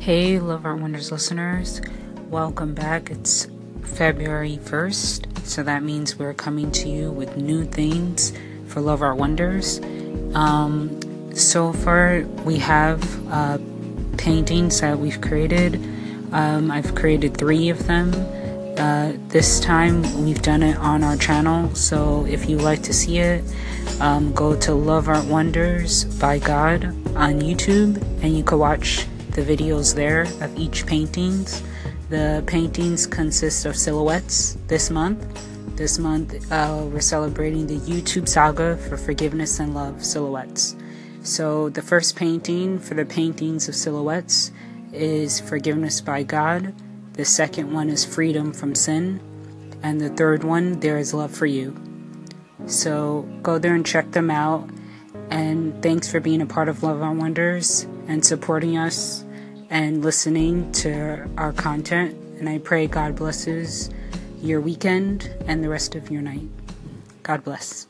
Hey, Love Art Wonders listeners, welcome back. It's February 1st, so that means we're coming to you with new things for Love Art Wonders. Um, so far, we have uh, paintings that we've created. Um, I've created three of them. Uh, this time we've done it on our channel, so if you like to see it, um, go to Love Art Wonders by God on YouTube and you can watch the videos there of each paintings. The paintings consist of silhouettes this month. This month uh, we're celebrating the YouTube saga for forgiveness and love silhouettes. So the first painting for the paintings of silhouettes is Forgiveness by God. The second one is Freedom from Sin. And the third one, There is Love for You. So go there and check them out. And thanks for being a part of Love Art Wonders and supporting us and listening to our content. And I pray God blesses your weekend and the rest of your night. God bless.